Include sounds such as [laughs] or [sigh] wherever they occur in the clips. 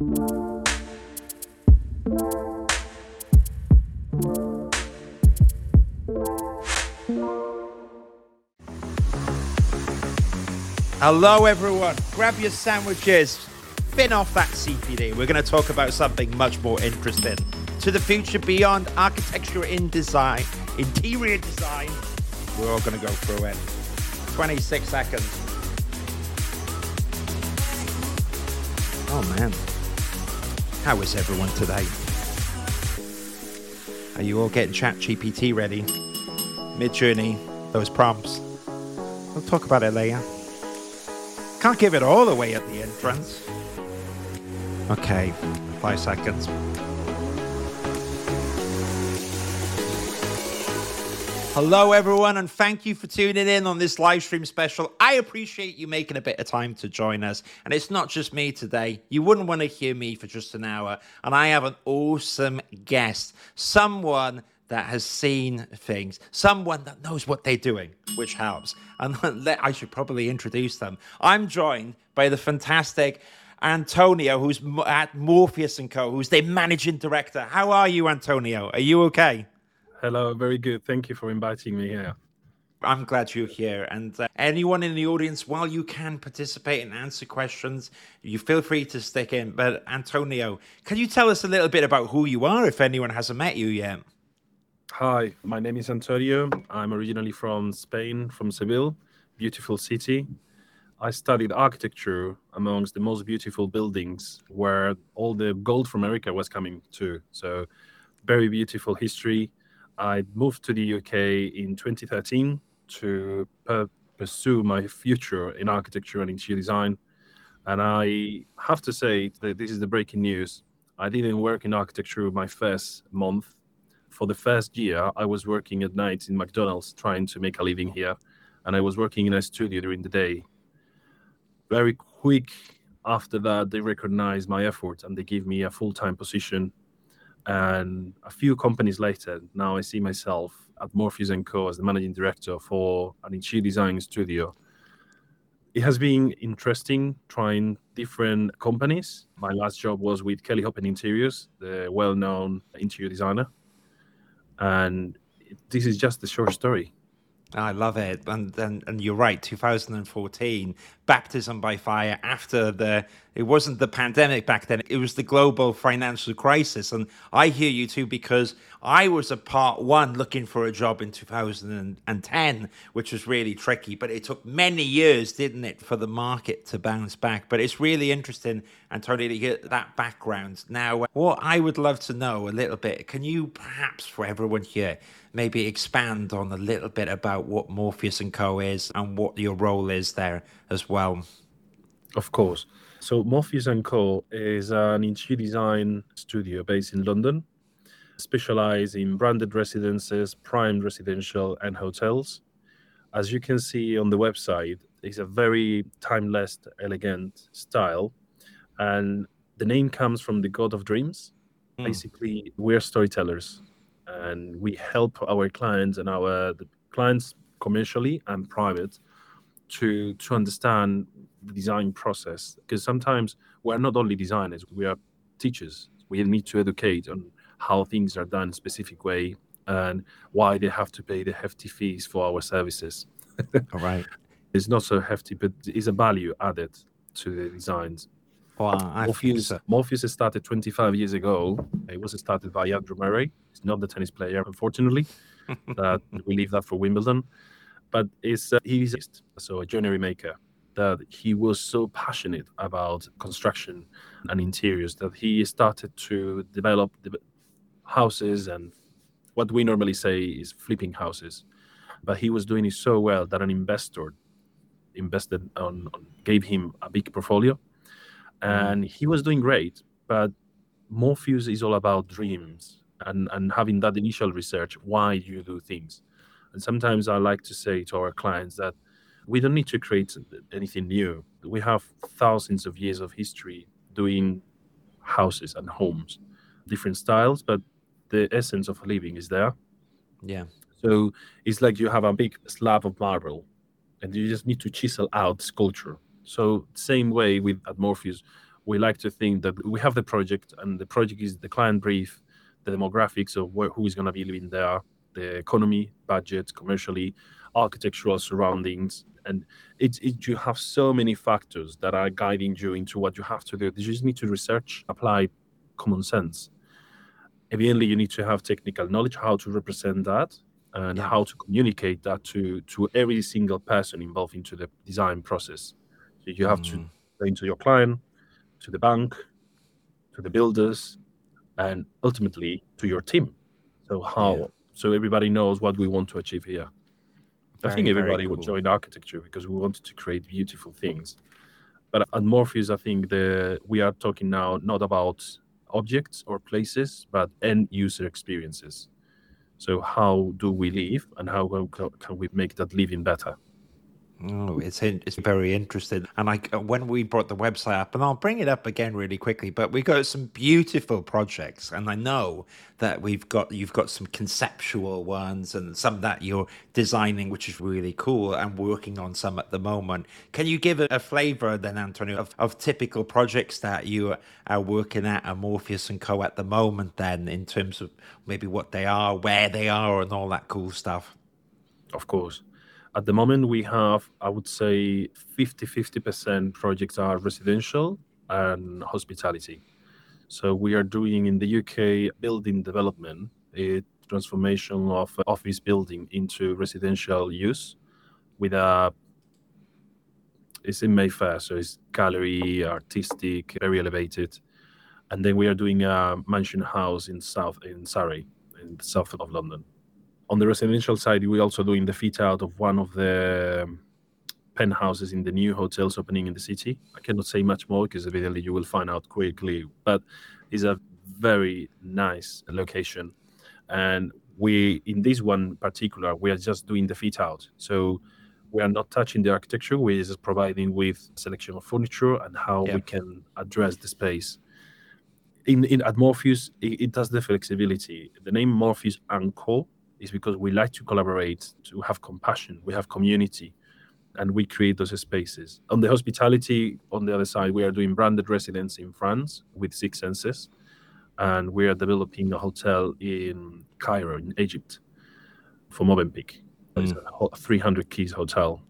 Hello, everyone. Grab your sandwiches. Fin off that CPD. We're going to talk about something much more interesting. To the future beyond architecture in design, interior design. We're all going to go through it. 26 seconds. Oh, man. How is everyone today? Are you all getting Chat GPT ready? Midjourney, those prompts. We'll talk about it later. Can't give it all away at the entrance. Okay, five seconds. Hello, everyone, and thank you for tuning in on this live stream special. I appreciate you making a bit of time to join us. And it's not just me today. You wouldn't want to hear me for just an hour. And I have an awesome guest, someone that has seen things, someone that knows what they're doing, which helps. And [laughs] I should probably introduce them. I'm joined by the fantastic Antonio, who's at Morpheus and Co., who's the managing director. How are you, Antonio? Are you okay? Hello, very good. Thank you for inviting me here. I'm glad you're here. And uh, anyone in the audience, while you can participate and answer questions, you feel free to stick in. But Antonio, can you tell us a little bit about who you are if anyone hasn't met you yet? Hi, my name is Antonio. I'm originally from Spain, from Seville, beautiful city. I studied architecture amongst the most beautiful buildings where all the gold from America was coming to. So, very beautiful history I moved to the UK in 2013 to per- pursue my future in architecture and interior design. And I have to say that this is the breaking news. I didn't work in architecture my first month. For the first year, I was working at night in McDonald's trying to make a living here. And I was working in a studio during the day. Very quick after that, they recognized my effort and they gave me a full time position and a few companies later, now I see myself at Morpheus & Co. as the managing director for an interior design studio. It has been interesting trying different companies. My last job was with Kelly Hoppen Interiors, the well-known interior designer. And this is just a short story. I love it, and, and and you're right. 2014, baptism by fire. After the, it wasn't the pandemic back then; it was the global financial crisis. And I hear you too because I was a part one looking for a job in 2010, which was really tricky. But it took many years, didn't it, for the market to bounce back? But it's really interesting, Antonio, to get that background. Now, what I would love to know a little bit, can you perhaps, for everyone here, maybe expand on a little bit about what Morpheus and Co is and what your role is there as well? Of course. So Morpheus and Co is an interior design studio based in London, specialized in branded residences, prime residential, and hotels. As you can see on the website, it's a very timeless, elegant style, and the name comes from the god of dreams. Mm. Basically, we're storytellers and we help our clients and our clients commercially and private to to understand design process because sometimes we're not only designers we are teachers we need to educate on how things are done a specific way and why they have to pay the hefty fees for our services all right [laughs] it's not so hefty but it's a value added to the designs Wow, Morpheus, so. Morpheus started 25 years ago. It was started by Andrew Murray. He's not the tennis player, unfortunately. [laughs] that we leave that for Wimbledon. But it's uh, he's so a joinery maker that he was so passionate about construction and interiors that he started to develop the houses and what we normally say is flipping houses. But he was doing it so well that an investor invested on, on gave him a big portfolio Mm-hmm. and he was doing great. But Morpheus is all about dreams and, and having that initial research why you do things. And sometimes I like to say to our clients that we don't need to create anything new. We have thousands of years of history doing houses and homes, different styles, but the essence of living is there. Yeah. So it's like you have a big slab of marble and you just need to chisel out sculpture so same way with at Morpheus, we like to think that we have the project, and the project is the client brief, the demographics of where, who is going to be living there, the economy, budget, commercially, architectural surroundings, and it, it, you have so many factors that are guiding you into what you have to do. You just need to research, apply common sense. Evidently, you need to have technical knowledge how to represent that and yeah. how to communicate that to to every single person involved into the design process. So you have mm. to go into your client, to the bank, to the builders, and ultimately to your team. So how yeah. so everybody knows what we want to achieve here. Very, I think everybody cool. would join architecture because we wanted to create beautiful things. But at Morpheus, I think the we are talking now not about objects or places, but end user experiences. So how do we live, and how can we make that living better? Oh, it's it's very interesting. And I uh, when we brought the website up, and I'll bring it up again really quickly. But we got some beautiful projects, and I know that we've got you've got some conceptual ones, and some that you're designing, which is really cool, and working on some at the moment. Can you give a, flavor then, Antonio, of, of typical projects that you are working at Morpheus and Co at the moment? Then, in terms of maybe what they are, where they are, and all that cool stuff. Of course. At the moment, we have, I would say, 50 50% projects are residential and hospitality. So we are doing in the UK building development, a transformation of office building into residential use with a it's in Mayfair, so it's gallery, artistic, very elevated. And then we are doing a mansion house in South in Surrey, in the south of London on the residential side, we're also doing the fit out of one of the um, penthouses in the new hotels opening in the city. I cannot say much more because evidently you will find out quickly, but it's a very nice location. And we, in this one particular, we are just doing the fit out. So we are not touching the architecture. We're just providing with selection of furniture and how we can address the space. In, in at Morpheus, it, it does the flexibility. The name Morpheus and Co is because we like to collaborate, to have compassion, we have community, and we create those spaces. On the hospitality, on the other side, we are doing branded residence in France with Six Senses, and we are developing a hotel in Cairo, in Egypt, for Movenpick. Mm. It's a 300 keys hotel.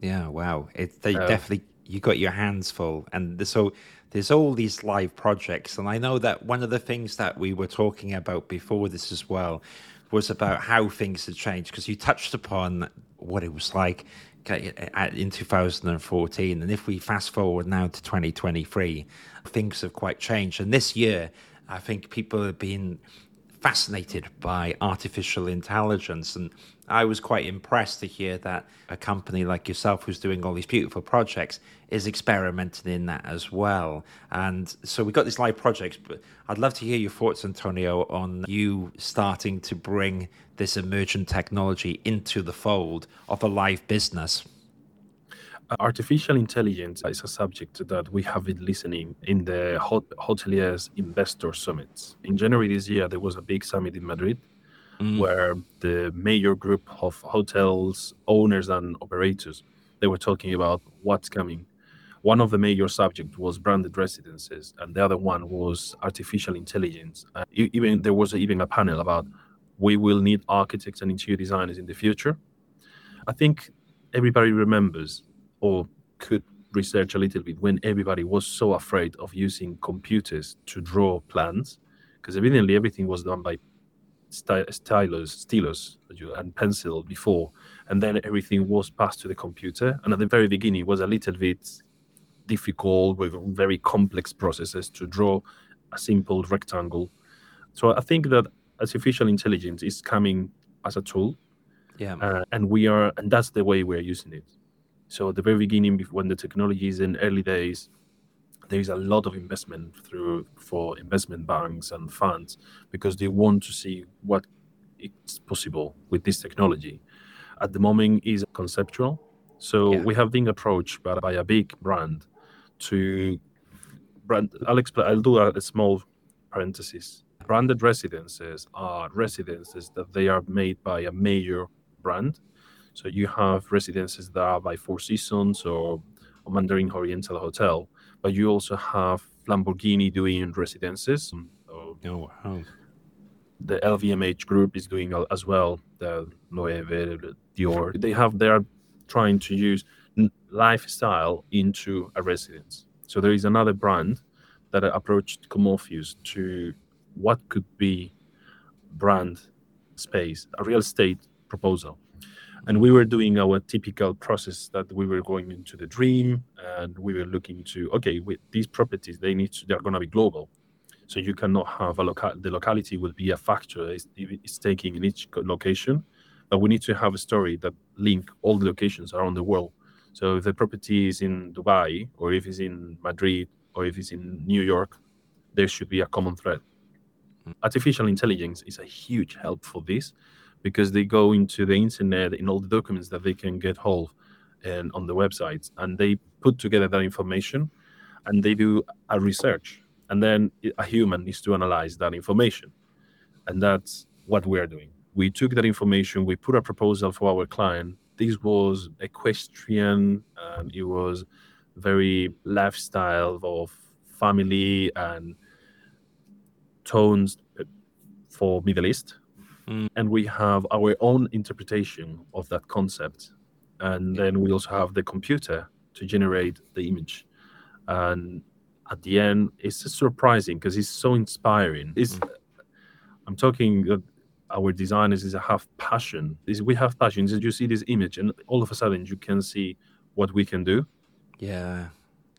Yeah, wow! It they uh, definitely you got your hands full, and so there's all these live projects, and I know that one of the things that we were talking about before this as well was about how things had changed because you touched upon what it was like in 2014 and if we fast forward now to 2023 things have quite changed. And this year i think people have been fascinated by artificial intelligence. And I was quite impressed to hear that a company like yourself, who's doing all these beautiful projects, is experimenting in that as well. And so we've got these live projects, but I'd love to hear your thoughts, Antonio, on you starting to bring this emergent technology into the fold of a live business. Artificial intelligence is a subject that we have been listening in the hot- hoteliers investor summits. In January this year, there was a big summit in Madrid mm. where the major group of hotels owners and operators they were talking about what's coming. One of the major subjects was branded residences, and the other one was artificial intelligence. Uh, even there was even a panel about we will need architects and interior designers in the future. I think everybody remembers or could research a little bit when everybody was so afraid of using computers to draw plans, because evidently everything was done by stylus, stylus and pencil before, and then everything was passed to the computer. And at the very beginning, it was a little bit difficult with very complex processes to draw a simple rectangle. So I think that artificial intelligence is coming as a tool, yeah, uh, and we are, and that's the way we're using it. So at the very beginning, when the technology is in early days, there is a lot of investment through for investment banks and funds because they want to see what is possible with this technology. At the moment, is conceptual. So yeah. we have been approached by, by, a big brand to brand. I'll explain. I'll do a, a small parenthesis. Branded residences are residences that they are made by a major brand so you have residences that are by Four Seasons or, or Mandarin Oriental Hotel, but you also have Lamborghini doing residences. Hmm. Oh, wow. The LVMH group is doing as well. The Loewe, Dior. They have they are trying to use lifestyle into a residence. So there is another brand that approached Comorpheus to what could be brand space, a real estate proposal. And we were doing our typical process that we were going into the dream and we were looking to, okay, with these properties, they need to, they're going to be global. So you cannot have a local, the locality will be a factor it's, it's taking in each location, but we need to have a story that link all the locations around the world. So if the property is in Dubai or if it's in Madrid or if it's in New York, there should be a common thread. Mm. Artificial intelligence is a huge help for this because they go into the internet in all the documents that they can get hold and on the websites and they put together that information and they do a research and then a human needs to analyze that information. And that's what we're doing. We took that information we put a proposal for our client. This was equestrian and it was very lifestyle of family and tones uh, for Middle East. Mm. And we have our own interpretation of that concept. And then we also have the computer to generate the image. And at the end, it's just surprising because it's so inspiring. It's, mm. I'm talking that our designers is a have passion. Is we have passion. Is you see this image, and all of a sudden you can see what we can do. Yeah,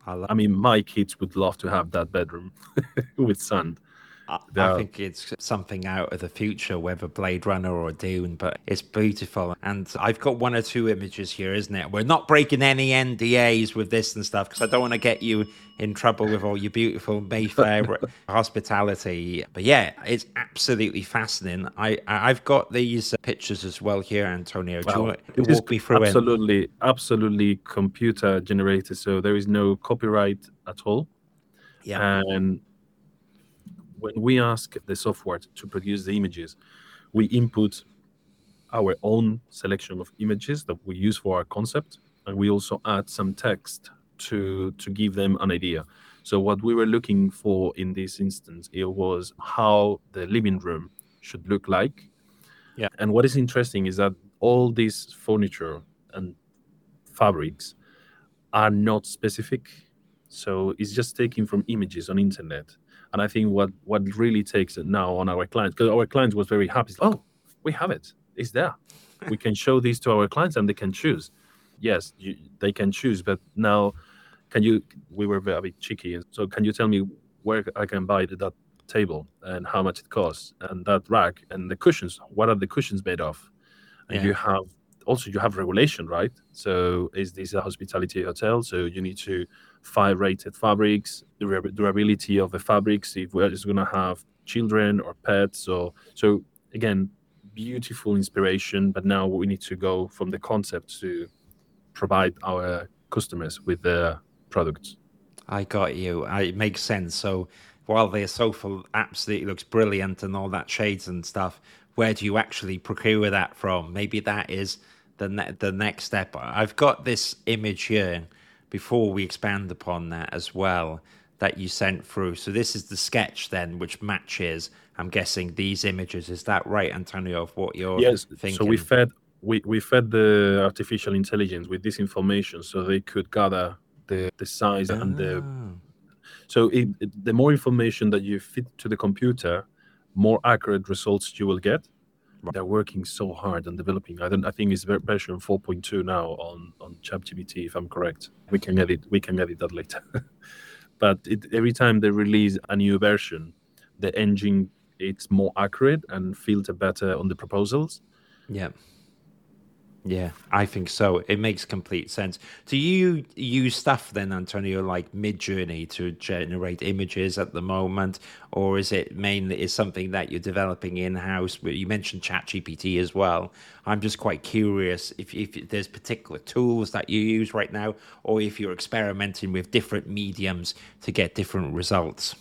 I, I mean, my kids would love to have that bedroom [laughs] with sand. I, I, think it's something out of the future, whether Blade Runner or Dune, but it's beautiful. And I've got one or two images here, isn't it? We're not breaking any NDAs with this and stuff because I don't want to get you in trouble with all your beautiful Mayfair [laughs] hospitality. But yeah, it's absolutely fascinating. I I've got these uh, pictures as well here, Antonio. Do well, you walk me through absolutely, it? absolutely computer generated, so there is no copyright at all. Yeah, and when we ask the software to produce the images, we input our own selection of images that we use for our concept, and we also add some text to to give them an idea. So what we were looking for in this instance it was how the living room should look like. Yeah. And what is interesting is that all this furniture and fabrics are not specific. So it's just taken from images on internet and I think what what really takes it now on our clients, because our clients was very happy. Oh, we have it. It's there. [laughs] we can show these to our clients and they can choose. Yes, you, they can choose. But now, can you? We were very cheeky. So can you tell me where I can buy that table and how much it costs and that rack and the cushions? What are the cushions made of? And yeah. you have also you have regulation, right? So is this a hospitality hotel? So you need to fire rated fabrics, the durability of the fabrics, if we're just gonna have children or pets. So so again, beautiful inspiration, but now we need to go from the concept to provide our customers with the products. I got you. I, it makes sense. So while the sofa absolutely looks brilliant and all that shades and stuff, where do you actually procure that from? Maybe that is the ne- the next step. I've got this image here before we expand upon that as well that you sent through. So this is the sketch then, which matches. I'm guessing these images. Is that right, Antonio? Of what you're yes. Thinking? So we fed we, we fed the artificial intelligence with this information so they could gather the the size oh. and the. Ah. So it, it, the more information that you feed to the computer, more accurate results you will get. They're working so hard on developing. I don't. I think it's version 4.2 now on on ChatGPT, if I'm correct. We can edit. We can edit that later. [laughs] but it, every time they release a new version, the engine it's more accurate and filter better on the proposals. Yeah. Yeah, I think so. It makes complete sense. Do you use stuff then, Antonio, like Midjourney to generate images at the moment, or is it mainly is something that you're developing in house? You mentioned ChatGPT as well. I'm just quite curious if if there's particular tools that you use right now, or if you're experimenting with different mediums to get different results.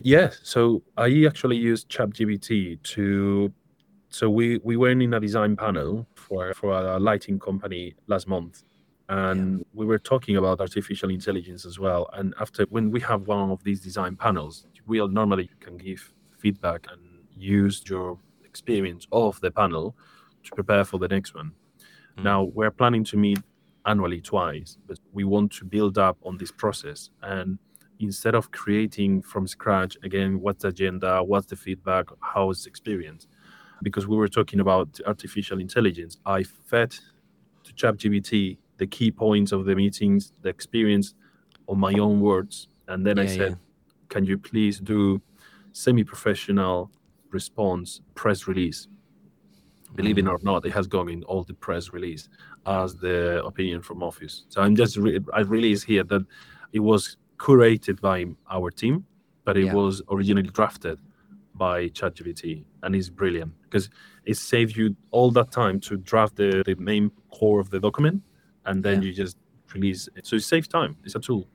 Yeah, so I actually use ChatGPT to so we we were in a design panel for for a lighting company last month, and yeah. we were talking about artificial intelligence as well. And after when we have one of these design panels, we normally can give feedback and use your experience of the panel to prepare for the next one. Mm. Now we're planning to meet annually twice, but we want to build up on this process and instead of creating from scratch again what's the agenda what's the feedback how is the experience because we were talking about artificial intelligence i fed to ChatGPT the key points of the meetings, the experience on my own words. And then yeah, I said, yeah. Can you please do semi professional response press release? Believe it mm. or not, it has gone in all the press release as the opinion from office. So I'm just re- I release here that it was curated by our team, but it yeah. was originally drafted by ChatGPT and it's brilliant because it saves you all that time to draft the, the main core of the document and then yeah. you just release it. So it saves time. It's a tool.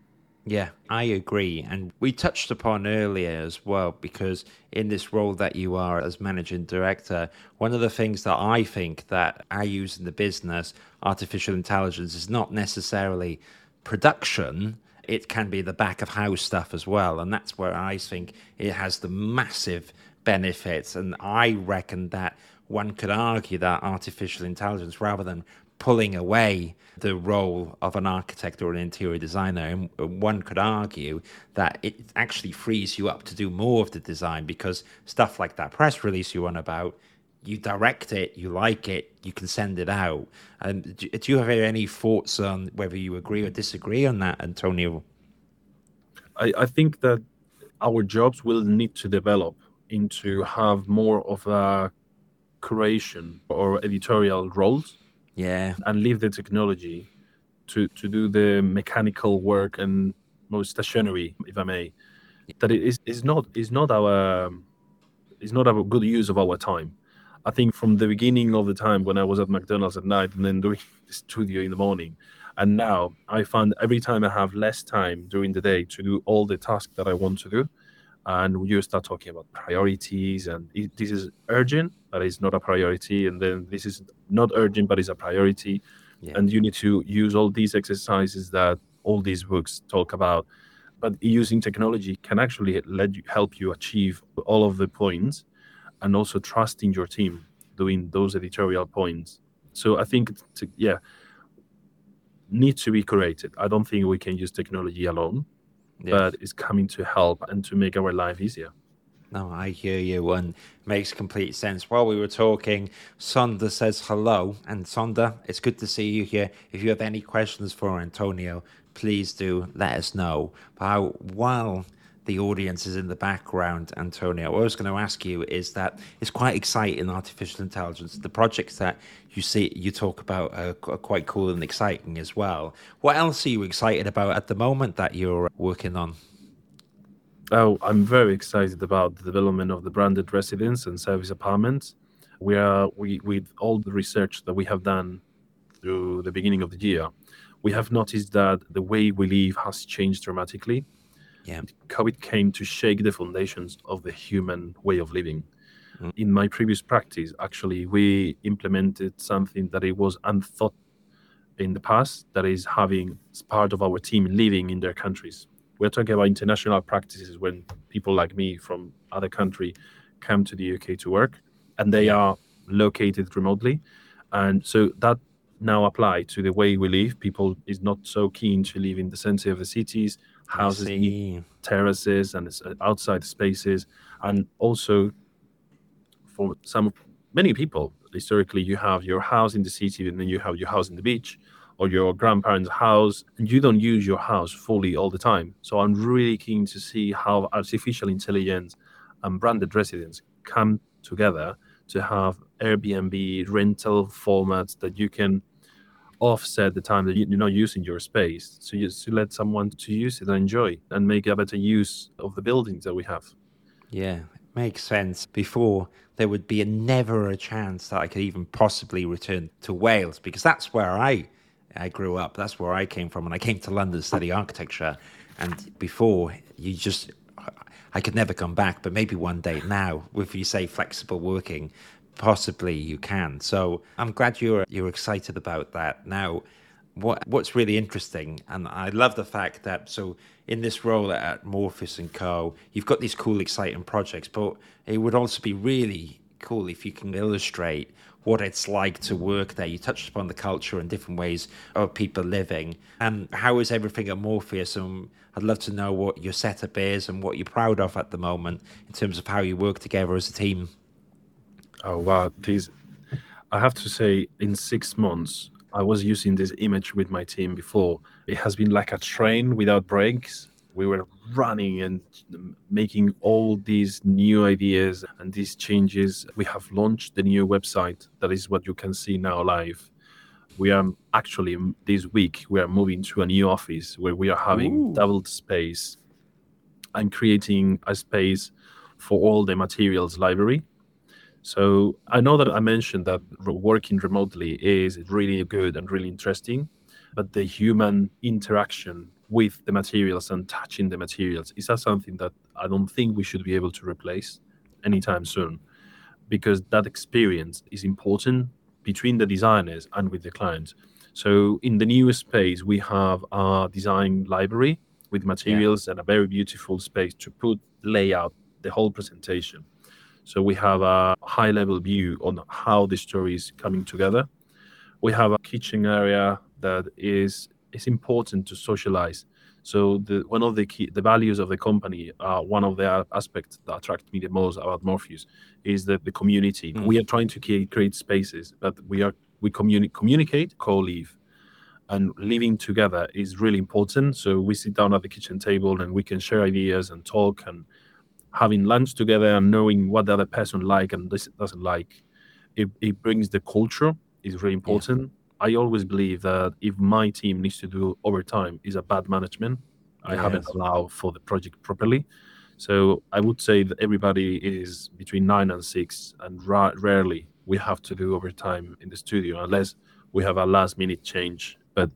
Yeah, I agree. And we touched upon earlier as well, because in this role that you are as managing director, one of the things that I think that I use in the business, artificial intelligence, is not necessarily production. It can be the back of house stuff as well. And that's where I think it has the massive benefits. And I reckon that one could argue that artificial intelligence, rather than pulling away the role of an architect or an interior designer. And one could argue that it actually frees you up to do more of the design because stuff like that press release you want about, you direct it, you like it, you can send it out. Um, and do you have any thoughts on whether you agree or disagree on that, Antonio? I, I think that our jobs will need to develop into have more of a creation or editorial roles yeah and leave the technology to to do the mechanical work and most stationary if i may that it is, is not is not our is not a good use of our time i think from the beginning of the time when i was at mcdonald's at night and then doing [laughs] the studio in the morning. And now i find every time i have less time during the day to do all the tasks that i want to do and you start talking about priorities and it, this is urgent but it's not a priority. And then this is not urgent but it's a priority. Yeah. and you need to use all these exercises that all these books talk about. But using technology can actually let you help you achieve all of the points and also trusting your team doing those editorial points so i think to, yeah needs to be created i don't think we can use technology alone yes. but it's coming to help and to make our life easier. No, I hear you and makes complete sense. While we were talking, Sonda says hello. And Sonda, it's good to see you here. If you have any questions for Antonio, please do let us know. But while the audience is in the background, Antonio. What I was going to ask you is that it's quite exciting, artificial intelligence. The projects that you see, you talk about are, quite cool and exciting as well. What else are you excited about at the moment that you're working on? Oh, I'm very excited about the development of the branded residence and service apartments. We are we with all the research that we have done through the beginning of the year, we have noticed that the way we live has changed dramatically yeah. COVID came to shake the foundations of the human way of living. Mm. In my previous practice, actually, we implemented something that it was unthought in the past, that is having part of our team living in their countries. We're talking about international practices when people like me from other country come to the UK to work, and they are located remotely, and so that now apply to the way we live. People is not so keen to live in the center of the cities houses, terraces, and uh, outside spaces, and also for some many people historically you have your house in the city and then you have your house in the beach or your grandparents' house, and you don't use your house fully all the time. So I'm really keen to see how artificial intelligence and branded residence come together to have Airbnb rental formats that you can offset the time that you're not using your space. So you to let someone to use it and enjoy and make a better use of the buildings that we have. Yeah it makes sense. Before there would be a never a chance that i could even possibly return to wales because that's where i i grew up. That's where i came from and i came to london to study architecture. And before you just I could never come back, but maybe one day now, if you say flexible working, possibly you can. So I'm glad you're you're excited about that. Now, what what's really interesting, and I love the fact that so in this role at Morpheus and Co, you've got these cool, exciting projects, but it would also be really cool if you can illustrate what it's like to work there. You touched upon the culture and different ways of people living. And how is everything at Morpheus? And I'd love to know what your setup is and what you're proud of at the moment in terms of how you work together as a team. Oh wow, these I have to say in six months I was using this image with my team before. It has been like a train without brakes. We were running and making all these new ideas and these changes. We have launched the new website. That is what you can see now live. We are actually this week we are moving to a new office where we are having Ooh. doubled space and creating a space for all the materials library so I know that I mentioned that working remotely is really good and really interesting, but the human interaction with the materials and touching the materials is that something that I don't think we should be able to replace anytime soon, because that experience is important between the designers and with the clients. So in the new space, we have a design library with materials yeah. and a very beautiful space to put layout the whole presentation so we have a high level view on how the story is coming together. We have a kitchen area that is is important to socialize. So the one of the key the values of the company, uh, one of the aspects that attract me the most about Morpheus is that the community. Mm. We are trying to create spaces, but we are we communi- communicate, co-live, and living together is really important. So we sit down at the kitchen table and we can share ideas and talk and having lunch together and knowing what the other person like and this doesn't like it, it brings the culture is really important yeah. i always believe that if my team needs to do overtime is a bad management i yes. haven't allowed for the project properly so i would say that everybody is between nine and six and ra- rarely we have to do overtime in the studio unless we have a last minute change but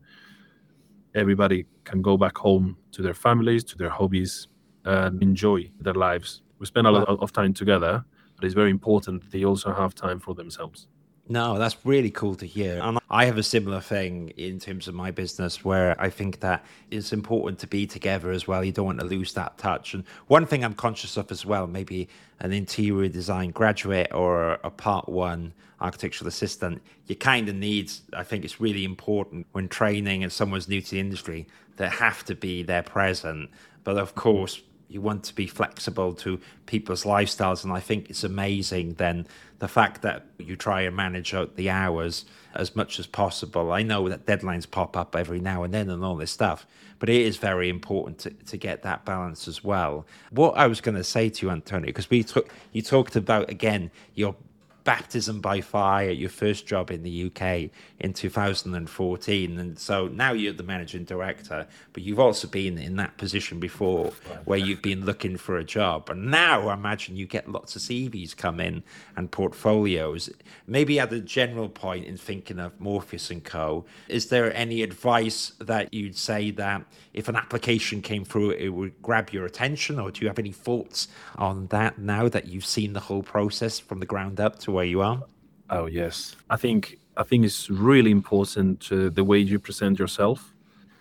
everybody can go back home to their families to their hobbies and enjoy their lives. We spend a lot of time together, but it's very important that they also have time for themselves. No, that's really cool to hear. And I have a similar thing in terms of my business where I think that it's important to be together as well. You don't want to lose that touch. And one thing I'm conscious of as well, maybe an interior design graduate or a part one architectural assistant, you kind of need, I think it's really important when training and someone's new to the industry, they have to be there present. But of mm-hmm. course, you want to be flexible to people's lifestyles and i think it's amazing then the fact that you try and manage out the hours as much as possible. I know that deadlines pop up every now and then and all this stuff but it is very important to, to get that balance as well. What i was going to say to you antonio because we took you talked about again your baptism by fire, at your first job in the UK in 2014. And so now you're the managing director, but you've also been in that position before where you've been looking for a job. And now I imagine you get lots of CVs come in and portfolios. Maybe at a general point in thinking of Morpheus and Co., is there any advice that you'd say that if an application came through, it would grab your attention? Or do you have any thoughts on that now that you've seen the whole process from the ground up to where you are? Oh yes, I think I think it's really important uh, the way you present yourself.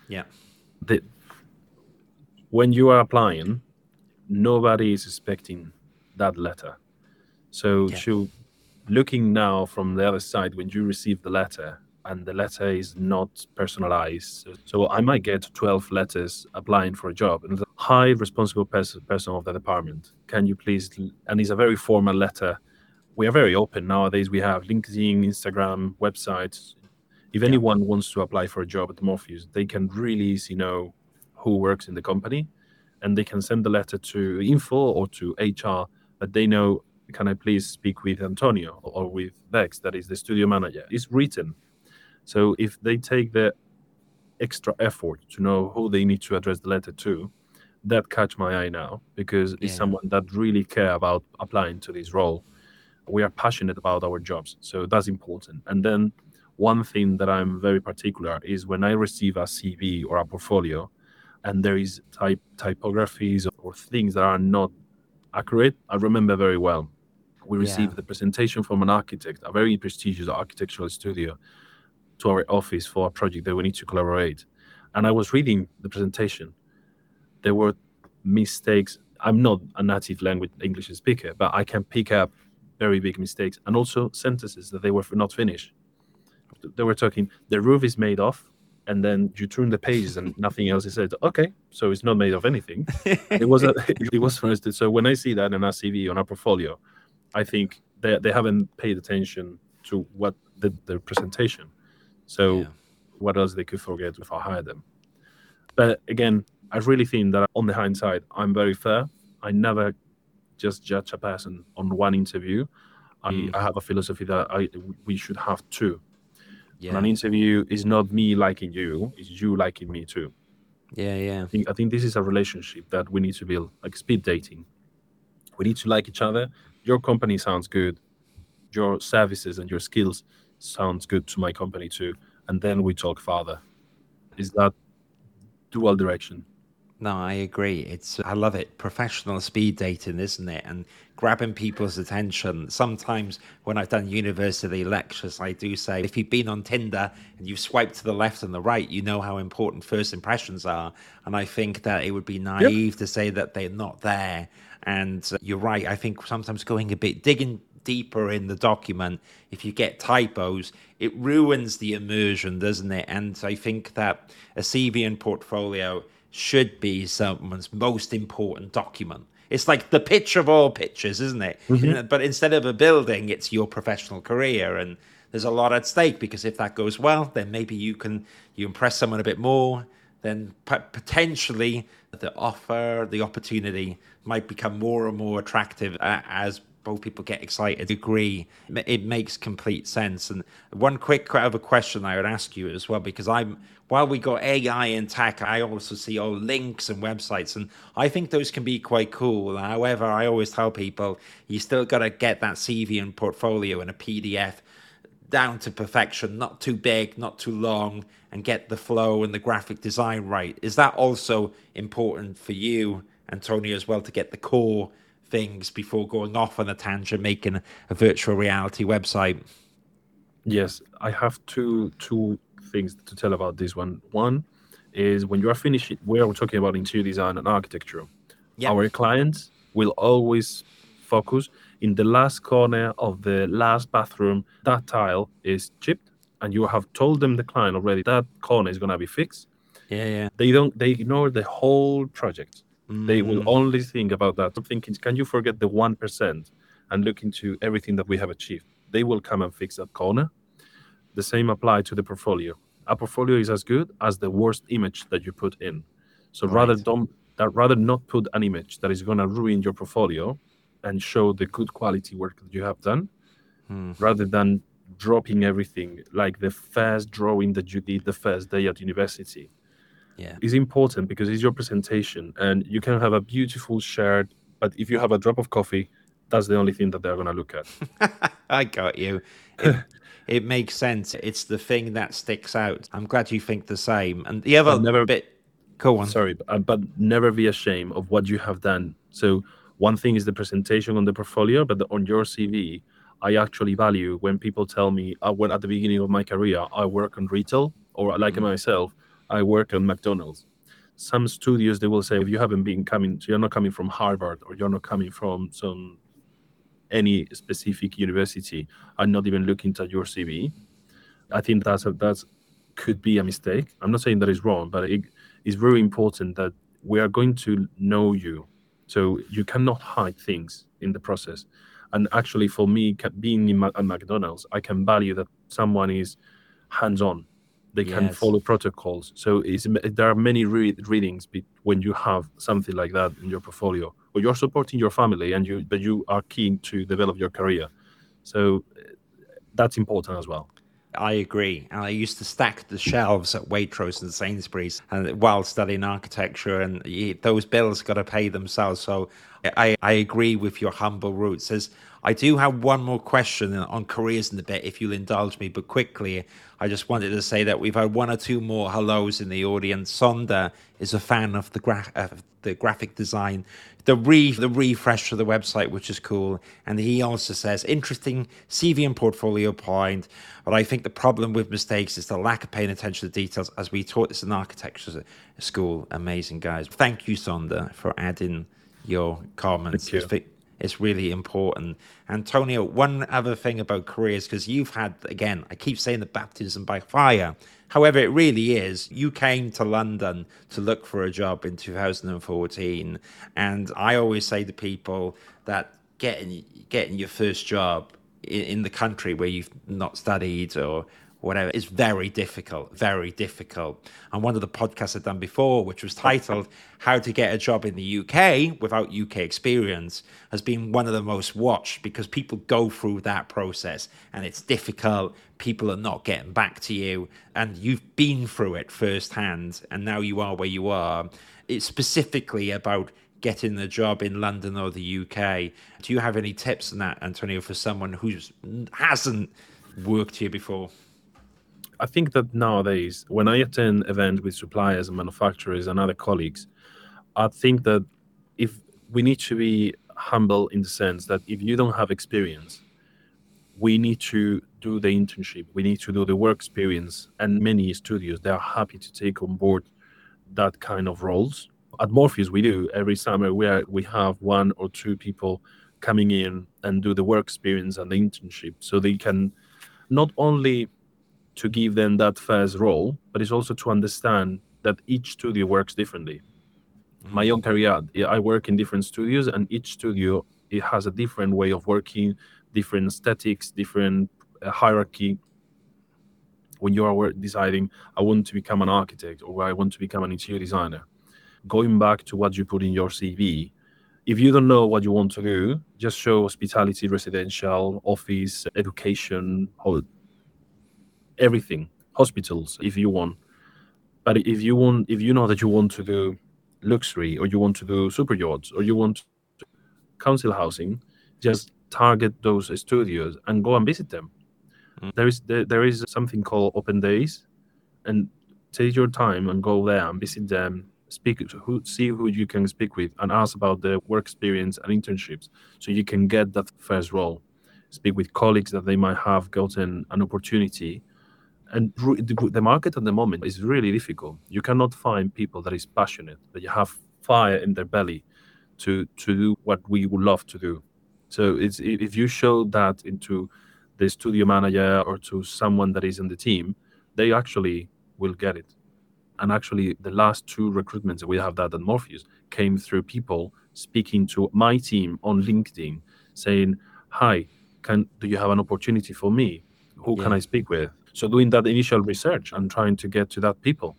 Yeah. The, when you are applying, nobody is expecting that letter. So yeah. to looking now from the other side, when you receive the letter and the letter is not personalized, so I might get 12 letters applying for a job, and the high responsible person, person of the department, can you please? And it's a very formal letter we are very open nowadays. We have LinkedIn, Instagram, websites. If yeah. anyone wants to apply for a job at Morpheus, they can really easily know who works in the company, and they can send the letter to info or to HR that they know. Can I please speak with Antonio or with Vex, that is the studio manager? It's written. So if they take the extra effort to know who they need to address the letter to, that catch my eye now because yeah. it's someone that really care about applying to this role we are passionate about our jobs so that's important and then one thing that i'm very particular is when i receive a cv or a portfolio and there is type typographies or things that are not accurate i remember very well we received yeah. the presentation from an architect a very prestigious architectural studio to our office for a project that we need to collaborate. And I was reading the presentation. There were mistakes. I'm not a native language English speaker, but I can pick up very big mistakes and also sentences that they were not finished. They were talking, the roof is made of, and then you turn the pages and nothing else is said. Okay, so it's not made of anything. [laughs] it was a, [laughs] it was for instance. So when I see that in a CV on a portfolio, I think they, they haven't paid attention to what the, the presentation. So yeah. what else they could forget if I hired them? But again, I really think that on the hindsight, I'm very fair. I never just judge a person on one interview. Mm. I, I, have a philosophy that I we should have two. Yeah. an interview is not me liking you; it's you liking me too. Yeah, yeah. I think I think this is a relationship that we need to build, like speed dating. We need to like each other. Your company sounds good. Your services and your skills sounds good to my company too, and then we talk further. Is that dual direction? No, I agree. It's uh, I love it. Professional speed dating, isn't it? And grabbing people's attention. Sometimes when I've done university lectures, I do say if you've been on Tinder and you've swiped to the left and the right, you know how important first impressions are. And I think that it would be naive yep. to say that they're not there. And uh, you're right. I think sometimes going a bit digging deeper in the document, if you get typos, it ruins the immersion, doesn't it? And I think that a CV and portfolio should be someone's most important document. It's like the picture of all pictures, isn't it? Mm-hmm. But instead of a building, it's your professional career, and there's a lot at stake because if that goes well, then maybe you can you impress someone a bit more. Then potentially the offer, the opportunity might become more and more attractive as both people get excited, agree. It makes complete sense. And one quick other question I would ask you as well, because I'm while we got AI and tech, I also see all links and websites, and I think those can be quite cool. However, I always tell people you still got to get that CV and portfolio in a PDF down to perfection, not too big, not too long, and get the flow and the graphic design right. Is that also important for you, Antonio, as well, to get the core? Things before going off on a tangent, making a virtual reality website? Yes, I have two two things to tell about this one. One is when you are finished, we are talking about interior design and architecture. Yep. Our clients will always focus in the last corner of the last bathroom. That tile is chipped, and you have told them the client already that corner is gonna be fixed. Yeah, yeah. They don't. They ignore the whole project. Mm. They will mm. only think about that. I'm thinking, can you forget the 1% and look into everything that we have achieved? They will come and fix that corner. The same apply to the portfolio. A portfolio is as good as the worst image that you put in. So right. rather don't that rather not put an image that is going to ruin your portfolio and show the good quality work that you have done, hmm. rather than dropping everything like the first drawing that you did the first day at university yeah. is important because it's your presentation and you can have a beautiful shared but if you have a drop of coffee that's the only thing that they're going to look at. [laughs] I got you. It, [laughs] it, makes sense. It's the thing that sticks out. I'm glad you think the same. And the other never bit go on. Sorry but, but never be ashamed of what you have done. So one thing is the presentation on the portfolio but the, on your cv i actually value when people tell me uh, when at the beginning of my career i work on retail or like mm-hmm. myself I work on McDonald's. Some studios they will say if you haven't been coming, you're not coming from Harvard or you're not coming from some any specific university. I'm not even looking at your CV. I think that's a, that's could be a mistake. I'm not saying that is wrong, but it is very important that we are going to know you, so you cannot hide things in the process. And actually, for me, being in at McDonald's, I can value that someone is hands-on they can yes. follow protocols. So there are many read, readings when you have something like that in your portfolio, or you're supporting your family and you but you are keen to develop your career. So uh, that's important as well. I agree. And I used to stack the shelves at Waitrose and Sainsbury's and while studying architecture, and those bills got to pay themselves. So I, I agree with your humble roots. As I do have one more question on careers in the bit, if you'll indulge me, but quickly, I just wanted to say that we've had one or two more hellos in the audience. Sonda is a fan of the, gra- uh, the graphic design, the re the refresh of the website, which is cool. And he also says interesting CV and portfolio point. But I think the problem with mistakes is the lack of paying attention to details, as we taught this in architecture school. Amazing guys. Thank you, Sonda, for adding your comments. Thank you. It's really important. Antonio, one other thing about careers, because you've had, again, I keep saying the baptism by fire. However, it really is. You came to London to look for a job in 2014. And I always say to people that getting, getting your first job in, in the country where you've not studied or whatever is very difficult, very difficult. And one of the podcasts I've done before, which was titled How to Get a Job in the UK Without UK Experience, has been one of the most watched because people go through that process and it's difficult. People are not getting back to you, and you've been through it firsthand, and now you are where you are. It's specifically about getting a job in London or the UK. Do you have any tips on that, Antonio, for someone who hasn't worked here before? I think that nowadays, when I attend events with suppliers and manufacturers and other colleagues, I think that if we need to be humble in the sense that if you don't have experience, we need to do the internship, we need to do the work experience, and many studios they are happy to take on board that kind of roles. At Morpheus, we do every summer. We are, we have one or two people coming in and do the work experience and the internship, so they can not only to give them that first role, but it's also to understand that each studio works differently. Mm-hmm. My own career, I work in different studios, and each studio it has a different way of working, different aesthetics, different uh, hierarchy. When you are deciding, I want to become an architect or I want to become an interior designer, going back to what you put in your CV, if you don't know what you want to do, just show hospitality, residential, office, education, everything hospitals if you want. But if you want if you know that you want to do luxury or you want to do super yachts or you want council housing just target those studios and go and visit them. Mm. there is there, there is something called open days and take your time and go there and visit them speak who see who you can speak with and ask about their work experience and internships so you can get that first role. Speak with colleagues that they might have gotten an opportunity and the market at the moment is really difficult. You cannot find people that is passionate, that you have fire in their belly to to do what we would love to do. So it's if you show that into the studio manager or to someone that is in the team, they actually will get it. And actually, the last two recruitments that we have that at Morpheus came through people speaking to my team on LinkedIn, saying, "Hi, can do you have an opportunity for me? Who yeah. can I speak with?" So doing that initial research and trying to get to that people.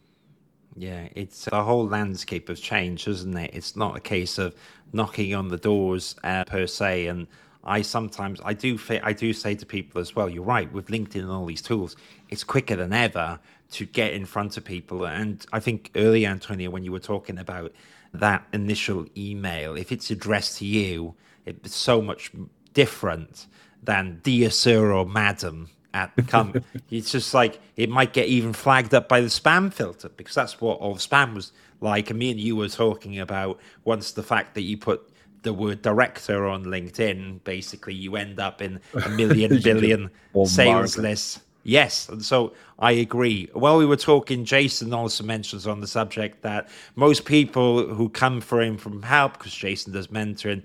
Yeah, it's the whole landscape has changed, isn't it? It's not a case of knocking on the doors uh, per se. And I sometimes I do I do say to people as well. You're right with LinkedIn and all these tools. It's quicker than ever to get in front of people. And I think earlier, Antonio, when you were talking about that initial email, if it's addressed to you, it's so much different than dear sir or madam at the company. [laughs] it's just like it might get even flagged up by the spam filter because that's what all spam was like. And me and you were talking about once the fact that you put the word director on LinkedIn, basically you end up in a million [laughs] billion sales lists. Yes, and so I agree. While we were talking, Jason also mentions on the subject that most people who come for him from help, because Jason does mentoring,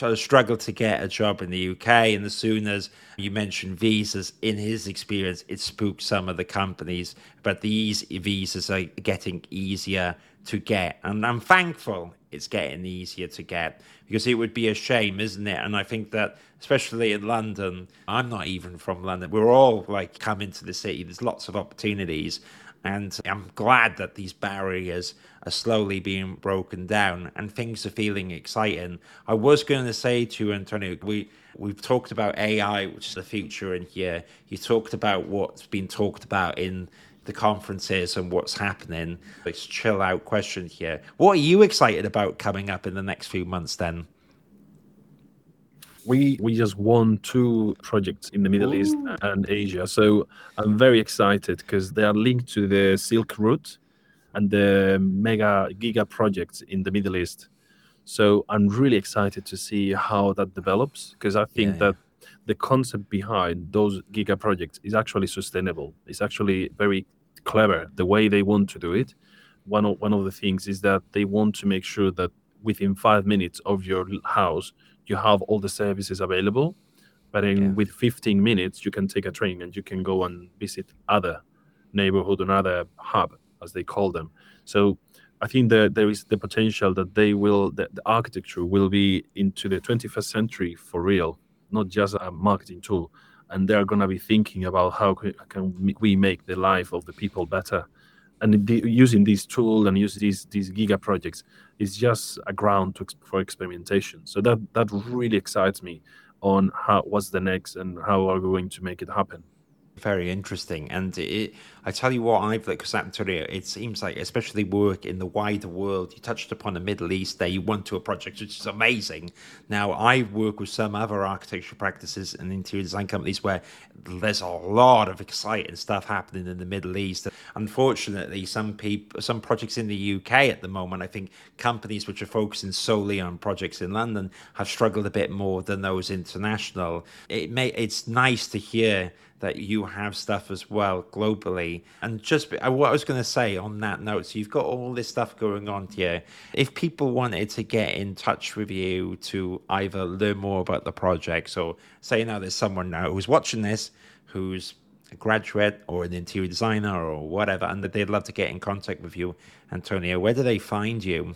of struggled to get a job in the UK. And as soon as you mentioned visas, in his experience, it spooked some of the companies. But these visas are getting easier to get. And I'm thankful it's getting easier to get because it would be a shame, isn't it? And I think that, especially in London, I'm not even from London. We're all like coming to the city. There's lots of opportunities. And I'm glad that these barriers are slowly being broken down and things are feeling exciting. I was going to say to Antonio, we we've talked about AI, which is the future in here. You talked about what's been talked about in the conferences and what's happening. Let's chill out question here. What are you excited about coming up in the next few months then? We we just won two projects in the Middle Ooh. East and Asia, so I'm very excited because they are linked to the Silk Route and the mega giga projects in the Middle East. So I'm really excited to see how that develops because I think yeah, that yeah. the concept behind those giga projects is actually sustainable. It's actually very clever the way they want to do it. One of, one of the things is that they want to make sure that within five minutes of your house you have all the services available. But in, yeah. with 15 minutes, you can take a train and you can go and visit other neighborhood, another hub, as they call them. So I think that there is the potential that they will, that the architecture will be into the 21st century for real, not just a marketing tool. And they're going to be thinking about how can we make the life of the people better. And the, using this tool and use these these giga projects is just a ground to, for experimentation. So that that really excites me on how what's the next and how are we going to make it happen very interesting. And it, I tell you what, I've looked because Antonio, it seems like especially work in the wider world. You touched upon the Middle East there. You went to a project which is amazing. Now I work with some other architecture practices and interior design companies where there's a lot of exciting stuff happening in the Middle East. Unfortunately, some people, some projects in the UK at the moment, I think companies which are focusing solely on projects in London have struggled a bit more than those international. It may, it's nice to hear that you have stuff as well globally. And just uh, what I was going to say on that note, so you've got all this stuff going on here. If people wanted to get in touch with you to either learn more about the projects or say now there's someone now who's watching this who's a graduate or an interior designer or whatever, and that they'd love to get in contact with you, Antonio, where do they find you?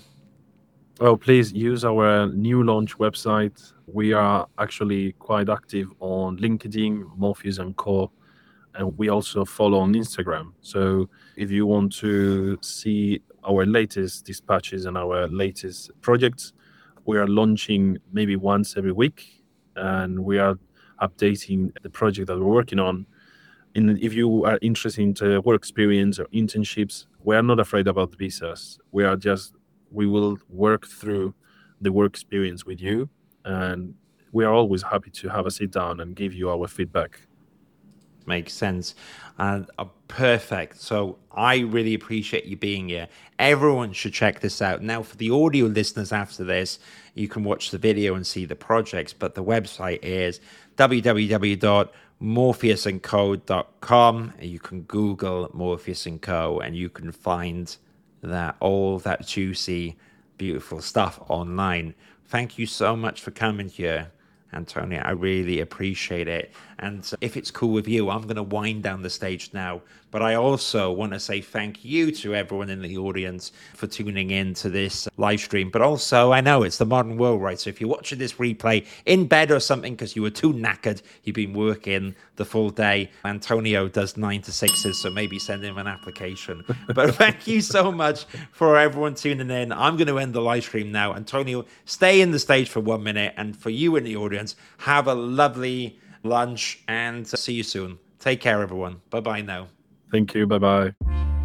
Oh, please use our new launch website. We are actually quite active on LinkedIn, Morpheus and Co. And we also follow on Instagram. So if you want to see our latest dispatches and our latest projects, we are launching maybe once every week. And we are updating the project that we're working on. And if you are interested in work experience or internships, we are not afraid about visas. We are just we will work through the work experience with you and we are always happy to have a sit down and give you our feedback makes sense. And uh, perfect. So i really appreciate you being here. Everyone should check this out. Now for the audio listeners after this you can watch the video and see the projects but the website is www.morpheusandco.com you can google morpheus and co and you can find that all that juicy, beautiful stuff online. Thank you so much for coming here. Antonio. I really appreciate it. And if it's cool with you, I'm going to wind down the stage now. But I also want to say thank you to everyone in the audience for tuning in to this live stream. But also, I know it's the modern world, right? So if you're watching this replay in bed or something because you were too knackered, you've been working the full day, Antonio does nine to sixes, so maybe send him an application. [laughs] But thank you so much for everyone tuning in. I'm going to end the live stream now. Antonio, stay in the stage for one minute. And for you in the audience, have a lovely lunch and uh, see you soon. Take care, everyone. Bye bye now. Thank you. Bye bye.